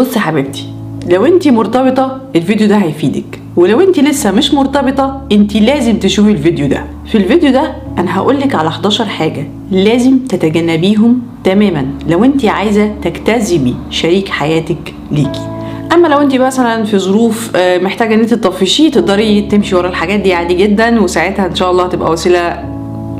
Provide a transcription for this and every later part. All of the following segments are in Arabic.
بص يا حبيبتي لو انت مرتبطة الفيديو ده هيفيدك ولو انت لسه مش مرتبطة انت لازم تشوفي الفيديو ده. في الفيديو ده أنا هقولك على 11 حاجة لازم تتجنبيهم تماما لو انت عايزة تجتذبي شريك حياتك ليكي. أما لو انت مثلا في ظروف آه، محتاجة إن انت تطفشيه تقدري تمشي ورا الحاجات دي عادي جدا وساعتها إن شاء الله هتبقى وسيلة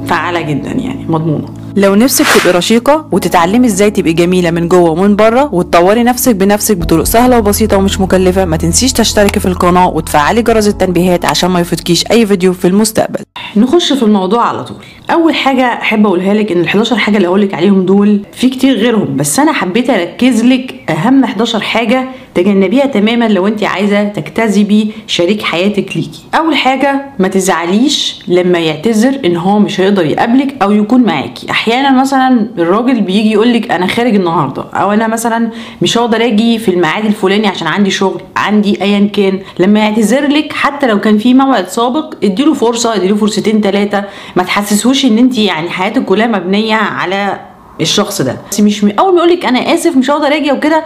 فعالة جدا يعني مضمونة. لو نفسك تبقي رشيقة وتتعلمي إزاي تبقي جميلة من جوه ومن بره وتطوري نفسك بنفسك بطرق سهلة وبسيطة ومش مكلفة ما تنسيش تشتركي في القناة وتفعلي جرس التنبيهات عشان ما يفوتكيش أي فيديو في المستقبل. نخش في الموضوع على طول. أول حاجة أحب أقولها لك إن ال 11 حاجة اللي أقول لك عليهم دول في كتير غيرهم بس أنا حبيت أركز لك أهم 11 حاجة تجنبيها تماما لو أنت عايزة تجتذبي شريك حياتك ليكي. أول حاجة ما تزعليش لما يعتذر إن هو مش هيقدر يقابلك أو يكون معاكي. أحيانا مثلا الراجل بيجي يقولك أنا خارج النهارده أو أنا مثلا مش هقدر آجي في الميعاد الفلاني عشان عندي شغل عندي ايا كان لما يعتذر لك حتى لو كان في موعد سابق اديله فرصة اديله فرصتين ثلاثة ما تحسسهوش إن أنت يعني حياتك كلها مبنية على الشخص ده. بس مش م- أول ما يقولك أنا آسف مش هقدر آجي وكده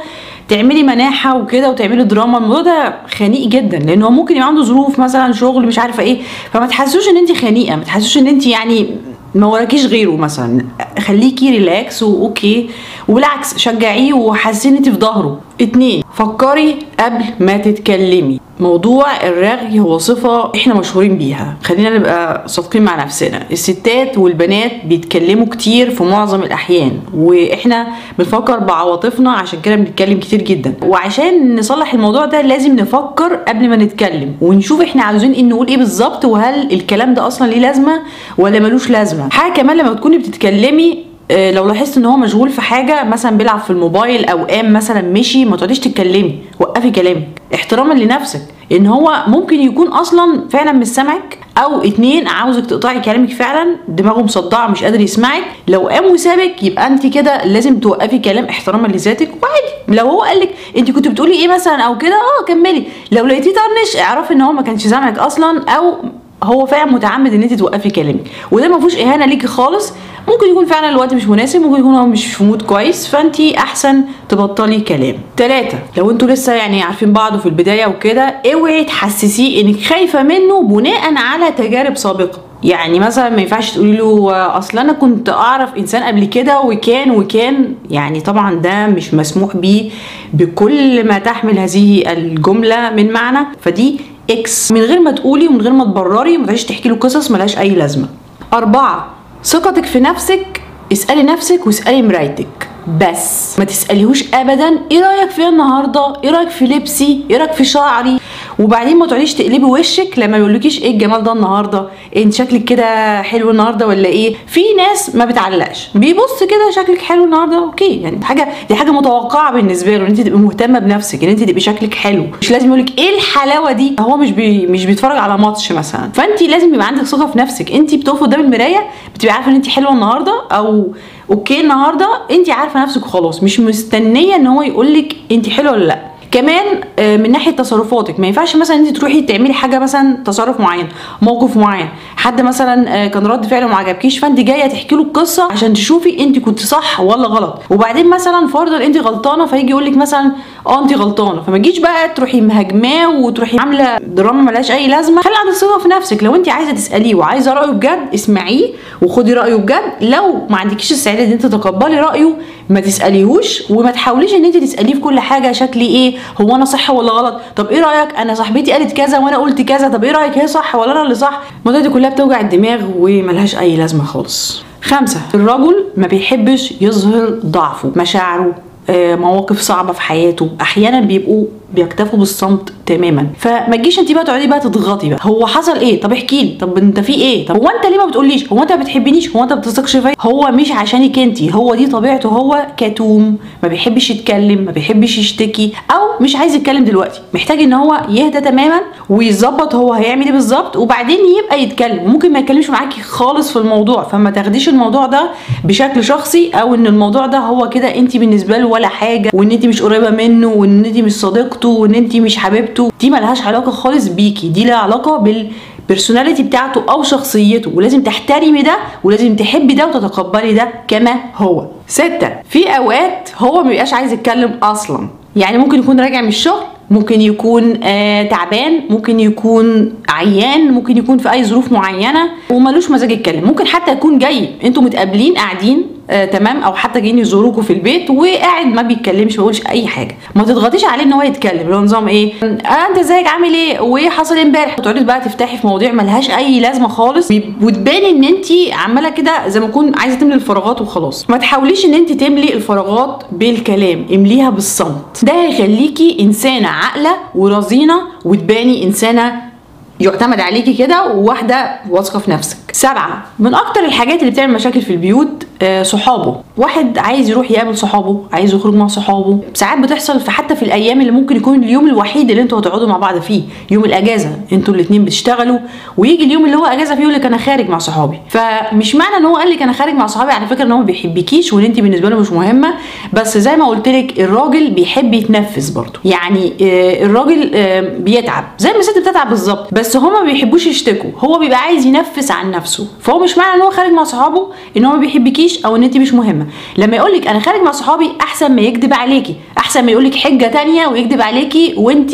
تعملي مناحة وكده وتعملي دراما. الموضوع ده خنيق جدا لأن هو ممكن يبقى عنده ظروف مثلا شغل مش عارفة إيه. فما تحسسوش إن أنت خنيقة ما تحسسوش إن أنت يعني ما وراكيش غيره مثلا. خليكي relaxed و okay وبالعكس شجعيه انت في ظهره. اتنين فكري قبل ما تتكلمي. موضوع الرغي هو صفة إحنا مشهورين بيها. خلينا نبقى صادقين مع نفسنا. الستات والبنات بيتكلموا كتير في معظم الأحيان وإحنا بنفكر بعواطفنا عشان كده بنتكلم كتير جدا. وعشان نصلح الموضوع ده لازم نفكر قبل ما نتكلم ونشوف إحنا عاوزين إيه نقول إيه بالظبط وهل الكلام ده أصلا ليه لازمة ولا ملوش لازمة. حاجة كمان لما تكوني بتتكلمي لو لاحظت إن هو مشغول في حاجة مثلا بيلعب في الموبايل أو قام مثلا مشي ما تقعديش تتكلمي وقفي كلامك. احتراما لنفسك إن هو ممكن يكون أصلا فعلا مش سامعك أو اتنين عاوزك تقطعي كلامك فعلا دماغه مصدعة مش قادر يسمعك. لو قام وسابك يبقى انت كده لازم توقفي كلام احتراما لذاتك وعادي. لو هو قالك انت كنت بتقولي إيه مثلا أو كده آه كملي. لو لقيتيه طنش اعرفي إن هو ما كانش سامعك أصلا أو هو فعلا متعمد إن انت توقفي كلامك. وده ما فيهوش إهانة ليكي خالص. ممكن يكون فعلا الوقت مش مناسب ممكن يكون هو مش في مود كويس فانت أحسن تبطلي كلام. ثلاثة لو أنتوا لسه يعني عارفين بعض في البداية وكده اوعي تحسسيه إنك خايفة منه بناء على تجارب سابقة. يعني مثلا ما ينفعش تقولي له أصل أنا كنت أعرف إنسان قبل كده وكان وكان يعني طبعا ده مش مسموح بيه بكل ما تحمل هذه الجملة من معنى. فدي إكس من غير ما تقولي ومن غير ما تبرري وما تحكي له قصص ملهاش أي لازمة. أربعة ثقتك في نفسك اسألي نفسك واسألي مرايتك بس ما تسأليهوش أبدا إيه رأيك فيا النهاردة؟ إيه رأيك في لبسي؟ إيه رأيك في شعري؟ وبعدين ما تقعديش تقلبي وشك لما يقولكيش إيه الجمال ده النهاردة؟ إيه أنت شكلك كده حلو النهاردة ولا إيه؟ في ناس ما بتعلقش. بيبص كده شكلك حلو النهاردة okay. يعني حاجة دي حاجة متوقعة بالنسبة له إن أنت تبقي مهتمة بنفسك إن أنت تبقي شكلك حلو. مش لازم يقولك إيه الحلاوة دي؟ هو مش بي مش بيتفرج على ماتش مثلا. فأنت لازم يبقى عندك ثقة في نفسك. أنت بتقفي قدام المراية بتبقي عارفة إن أنت حلوة النهاردة أو okay النهارده أنت عارفة نفسك وخلاص. مش مستنية إن هو يقولك أنت حلوة ولا لأ. كمان آه، من ناحية تصرفاتك ما ينفعش مثلا انت تروحي تعملي حاجة مثلا تصرف معين موقف معين حد مثلا آه، كان رد فعله ما عجبكيش فانت جاية تحكي له القصة عشان تشوفي انت كنت صح ولا غلط. وبعدين مثلا فرضا انت غلطانة فيجي يقول لك مثلا آه انت غلطانة. فما تجيش بقى تروحي مهاجماه وتروحي عاملة دراما ملهاش أي لازمة. خلي عندك ثقة في نفسك. لو انت عايزة تسأليه وعايزة رأيه بجد اسمعيه وخدي رأيه بجد. لو ما عندكيش استعداد إن انت تتقبلي رأيه ما تسأليهوش وما تحاوليش إن أنت تسأليه في كل حاجة شكلي إيه هو أنا صح ولا غلط؟ طب إيه رأيك؟ أنا صاحبتي قالت كذا وأنا قلت كذا طب إيه رأيك؟ هي صح ولا أنا اللي صح؟ المواضيع دي كلها بتوجع الدماغ وملهاش أي لازمة خالص. خمسة الرجل ما بيحبش يظهر ضعفه مشاعره آه، مواقف صعبة في حياته أحيانا بيبقوا بيكتفوا بالصمت تماما. فما تجيش انت بقى تقعدي بقى تضغطي بقى. هو حصل إيه؟ طب احكي لي. طب انت في إيه؟ طب هو انت ليه ما بتقوليش؟ هو انت ما بتحبنيش؟ هو انت ما بتثقش فيا؟ هو مش عشانك انت هو دي طبيعته. هو كتوم ما بيحبش يتكلم ما بيحبش يشتكي أو مش عايز يتكلم دلوقتي. محتاج ان هو يهدى تماما ويظبط هو هيعمل إيه بالظبط وبعدين يبقى يتكلم. ممكن ما يتكلمش معاكي خالص في الموضوع. فما تاخديش الموضوع ده بشكل شخصي أو ان الموضوع ده هو كده انت بالنسبة له ولا حاجة وان انت مش قريبة منه وان انت مش صديقته. وإن أنت مش حبيبته دي ملهاش علاقة خالص بيكي. دي لها علاقة بال personality بتاعته أو شخصيته. ولازم تحترمي ده ولازم تحبي ده وتتقبلي ده كما هو. ستة في أوقات هو ما بيبقاش عايز يتكلم أصلا. يعني ممكن يكون راجع من الشغل ممكن يكون آه تعبان ممكن يكون عيان ممكن يكون في أي ظروف معينة وملوش مزاج يتكلم. ممكن حتى يكون جاي أنتوا متقابلين قاعدين آه تمام؟ أو حتى جايين يزوروكوا في البيت وقاعد ما بيتكلمش ما بيقولش أي حاجة. ما تضغطيش عليه إن هو يتكلم. اللي هو نظام إيه؟ آه أنت إزيك؟ عامل إيه؟ وايه حصل إمبارح. تقعدي بقى تفتحي في مواضيع ملهاش أي لازمة خالص. وتباني إن أنت عمالة كده زي ما تكون عايزة تملي الفراغات وخلاص. ما تحاوليش إن أنت تملي الفراغات بالكلام. امليها بالصمت. ده هيخليكي إنسانة عاقلة ورزينة وتباني إنسانة يعتمد عليكي كده وواحدة واثقة في نفسك. سبعة من أكتر الحاجات اللي بتعمل مشاكل في البيوت آه صحابه. واحد عايز يروح يقابل صحابه عايز يخرج مع صحابه. ساعات بتحصل في حتى في الأيام اللي ممكن يكون اليوم الوحيد اللي أنتوا هتقعدوا مع بعض فيه يوم الأجازة. أنتوا الاثنين بتشتغلوا ويجي اليوم اللي هو أجازة فيه يقول لك أنا خارج مع صحابي. فمش معنى إن هو قال لك أنا خارج مع صحابي على فكرة إن هو ما بيحبكيش وإن انت بالنسبة له مش مهمة. بس زي ما قلت لك الراجل بيحب يتنفس برضه. يعني آه الراجل آه بيتعب زي ما الست بتتعب بالظبط. بس هما ما بيحبوش يشتكوا. هو بيبقى عايز ينفس عن نفسه. فهو مش معنى إن هو خارج مع صحابه إن هو ما بيحبكيش أو إن انت مش مهمة. لما يقول لك أنا خارج مع صحابي أحسن ما يكذب عليكي. أحسن ما يقول لك حجة تانية ويكذب عليكي وانت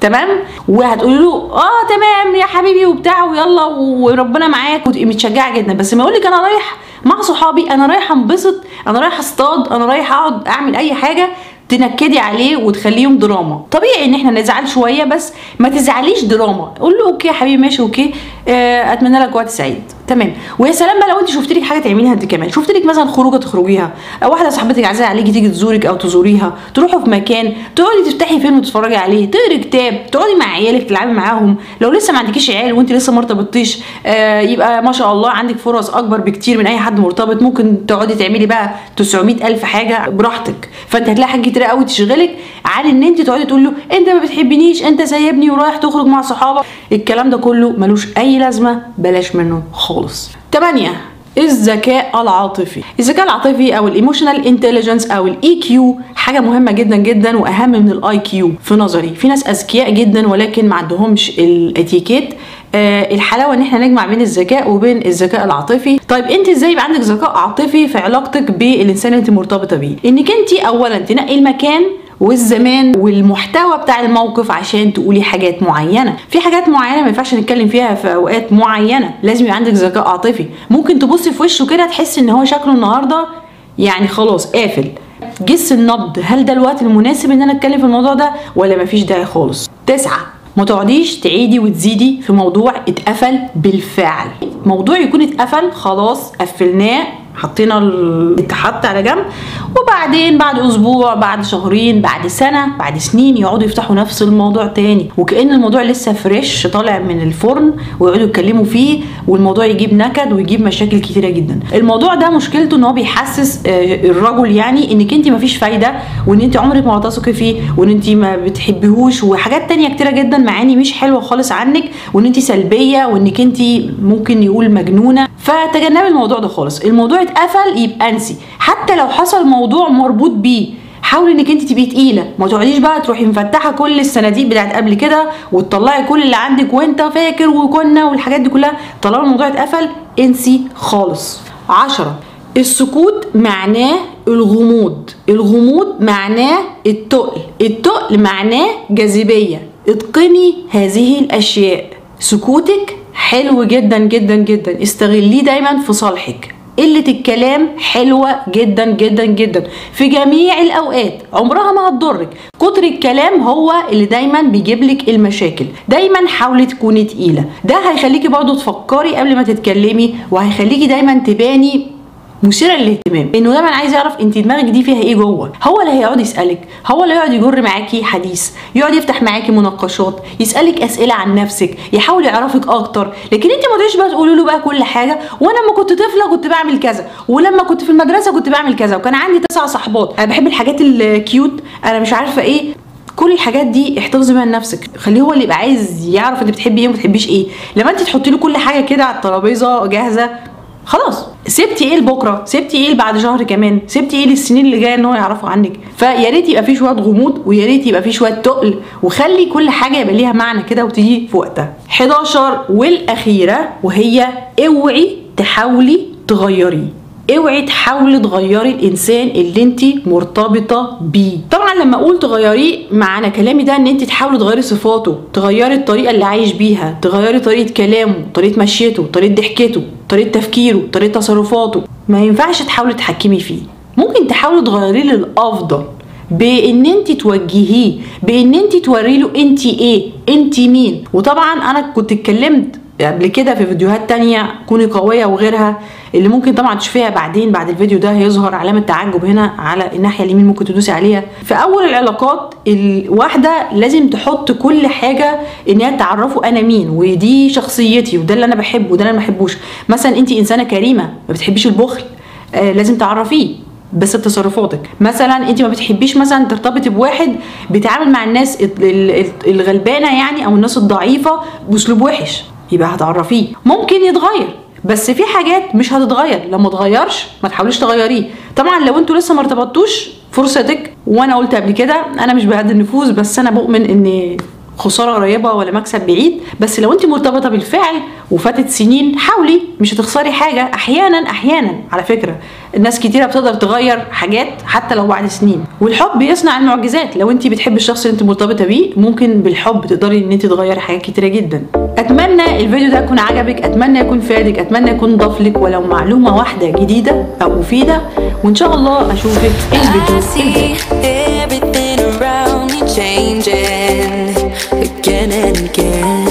تمام؟ وهتقولي له آه تمام يا حبيبي وبتاع ويلا وربنا معاك متشجعة جدا. بس ما يقول لك أنا رايح مع صحابي أنا رايح أنبسط أنا رايح أصطاد أنا رايح أقعد أعمل أي حاجة تنكدي عليه وتخليهم دراما. طبيعي إن إحنا نزعل شوية بس ما تزعليش دراما. قول له okay يا حبيبي ماشي okay. آه أتمنى لك وقت سعيد. تمام. ويا سلام بقى لو انت شفت لك حاجة تعمليها انت كمان. شفت لك مثلا خروجة تخرجيها. أو واحدة صاحبتك عزيزه عليكي تيجي تزورك أو تزوريها. تروحوا في مكان. تقعدي تفتحي فيلم تتفرجي عليه. تقري كتاب. تقعدي مع عيالك تلعبي معاهم. لو لسه ما عندكيش عيال وانت لسه ما ارتبطتيش آه يبقى ما شاء الله عندك فرص أكبر بكتير من أي حد مرتبط. ممكن تقعدي تعملي بقى 900 ألف حاجة براحتك. فانت هتلاقي حاجات كتير قوي تشغلك عن إن انت تقعدي تقول له أنت ما بتحبنيش. أنت سايبني ورايح تخرج مع صحابك. الكلام ده كله ملوش أي لازمة. بلاش منه خالص. 8 الذكاء العاطفي. الذكاء العاطفي أو ال emotional intelligence أو ال EQ حاجة مهمة جدا جدا وأهم من ال IQ في نظري. في ناس أذكياء جدا ولكن ما عندهمش الإتيكيت. آه الحلاوة إن إحنا نجمع بين الذكاء وبين الذكاء العاطفي. طيب أنت إزاي يبقى عندك ذكاء عاطفي في علاقتك بالإنسان اللي أنت مرتبطة بيه؟ إنك أنت اولا تنقي المكان والزمان والمحتوى بتاع الموقف عشان تقولي حاجات معينة. في حاجات معينة ما ينفعش نتكلم فيها في أوقات معينة. لازم يبقى عندك ذكاء عاطفي. ممكن تبصي في وشه كده تحسي إن هو شكله النهارده يعني خلاص قافل. جس النبض. هل ده الوقت المناسب إن أنا أتكلم في الموضوع ده؟ ولا مفيش داعي خالص. تسعة. ما تقعديش تعيدي وتزيدي في موضوع اتقفل بالفعل. موضوع يكون اتقفل خلاص قفلناه. حطينا الاتحاد على جنب وبعدين بعد أسبوع بعد شهرين بعد سنة بعد سنين يقعدوا يفتحوا نفس الموضوع تاني. وكأن الموضوع لسه فريش طالع من الفرن ويقعدوا يتكلموا فيه والموضوع يجيب نكد ويجيب مشاكل كتيرة جدا. الموضوع ده مشكلته إن هو بيحسس الرجل يعني إنك أنت مفيش فايدة وإن أنت عمرك ما هتثقي فيه وإن أنت ما بتحبيهوش وحاجات تانية كتيرة جدا معاني مش حلوة خالص عنك وإن أنت سلبية وإنك أنت ممكن يقول مجنونة. فتجنبي الموضوع ده خالص. الموضوع اتقفل يبقى انسي. حتى لو حصل موضوع مربوط بيه حاولي انك انت تبقي تقيلة. ما تقعديش بقى تروحي مفتحة كل الصناديق بتاعت قبل كده وتطلعي كل اللي عندك وانت فاكر وكنا والحاجات دي كلها. طالما الموضوع اتقفل انسي خالص. عشرة. السكوت معناه الغموض. الغموض معناه التقل. التقل معناه جاذبية. اتقني هذه الأشياء. سكوتك حلو جدا جدا جدا. استغليه دايما في صالحك. قلة الكلام حلوة جدا جدا جدا. في جميع الأوقات عمرها ما هتضرك. كتر الكلام هو اللي دايما بيجيب لك المشاكل. دايما حاولي تكوني تقيلة. ده هيخليكي برضو تفكري قبل ما تتكلمي وهيخليكي دايما تباني مثيرة للاهتمام انه دايما عايز يعرف انت دماغك دي فيها إيه جوه. هو اللي هيقعد يسألك. هو اللي هيقعد يجر معاكي حديث. يقعد يفتح معاكي مناقشات يسألك أسئلة عن نفسك يحاول يعرفك أكتر. لكن انت ما تقعديش بقى تقولي له بقى كل حاجة. وأنا لما كنت طفلة كنت بعمل كذا. ولما كنت في المدرسة كنت بعمل كذا. وكان عندي تسع صحبات. أنا بحب الحاجات الكيوت. أنا مش عارفة إيه. كل الحاجات دي احتفظي بيها لنفسك. خليه هو اللي يبقى عايز يعرف أنت بتحبي إيه وما بتحبيش إيه. لما أنت تحطي له كل حاجة كده على الترابيزة جاهزة خلاص سبتي إيه لبكرة؟ سبتي إيه بعد شهر كمان؟ سبتي إيه للسنين اللي جاية إن هو يعرفوا عنك؟ فيا ريت يبقى في شوية غموض ويا ريت يبقى في شوية تقل وخلي كل حاجة يبقى ليها معنى كده وتيجي في وقتها. 11 والأخيرة وهي اوعي تحاولي تغيريه. اوعي تحاولي تغيري الإنسان اللي انت مرتبطة بيه. طبعا لما أقول تغيريه معنى كلامي ده إن انت تحاولي تغيري صفاته تغيري الطريقة اللي عايش بيها تغيري طريقة كلامه طريقة مشيته طريقة ضحكته طريقة تفكيره طريقة تصرفاته. ما ينفعش تحاولي تحكمي فيه. ممكن تحاولي تغيريه للأفضل. بإن انت توجهيه بإن انت توري له انت إيه انت مين. وطبعا أنا كنت اتكلمت قبل كده في فيديوهات تانية كوني قوية وغيرها اللي ممكن طبعا تشوفيها بعدين بعد الفيديو ده هيظهر علامة تعجب هنا على الناحية اليمين ممكن تدوسي عليها. في أول العلاقات الواحدة لازم تحط كل حاجة إن هي تعرفه أنا مين ودي شخصيتي وده اللي أنا بحبه وده اللي أنا ما بحبوش. مثلا أنت إنسانة كريمة ما بتحبيش البخل آه لازم تعرفيه بس بتصرفاتك. مثلا انت ما بتحبيش مثلا ترتبطي بواحد بيتعامل مع الناس الغلبانة يعني أو الناس الضعيفة بأسلوب وحش يبقى هتعرفيه. ممكن يتغير. بس في حاجات مش هتتغير. لما تغيرش ما تحاوليش تغيريه. طبعا لو أنتوا لسه ما ارتبطتوش فرصتك وأنا قلت قبل كده أنا مش بهدي النفوذ بس أنا بؤمن إن خسارة قريبة ولا مكسب بعيد. بس لو انت مرتبطة بالفعل وفاتت سنين حاولي مش هتخسري حاجة. أحيانا أحيانا على فكرة. الناس كتيرة بتقدر تغير حاجات حتى لو بعد سنين. والحب يصنع المعجزات. لو انت بتحبي الشخص اللي انت مرتبطة بيه ممكن بالحب تقدري ان انت تغيري حاجات كتيرة جدا. أتمنى الفيديو ده يكون عجبك أتمنى يكون فادك أتمنى يكون ضاف لك ولو معلومة واحدة جديدة أو مفيدة. وإن شاء الله أشوفك الفيديو. الجاي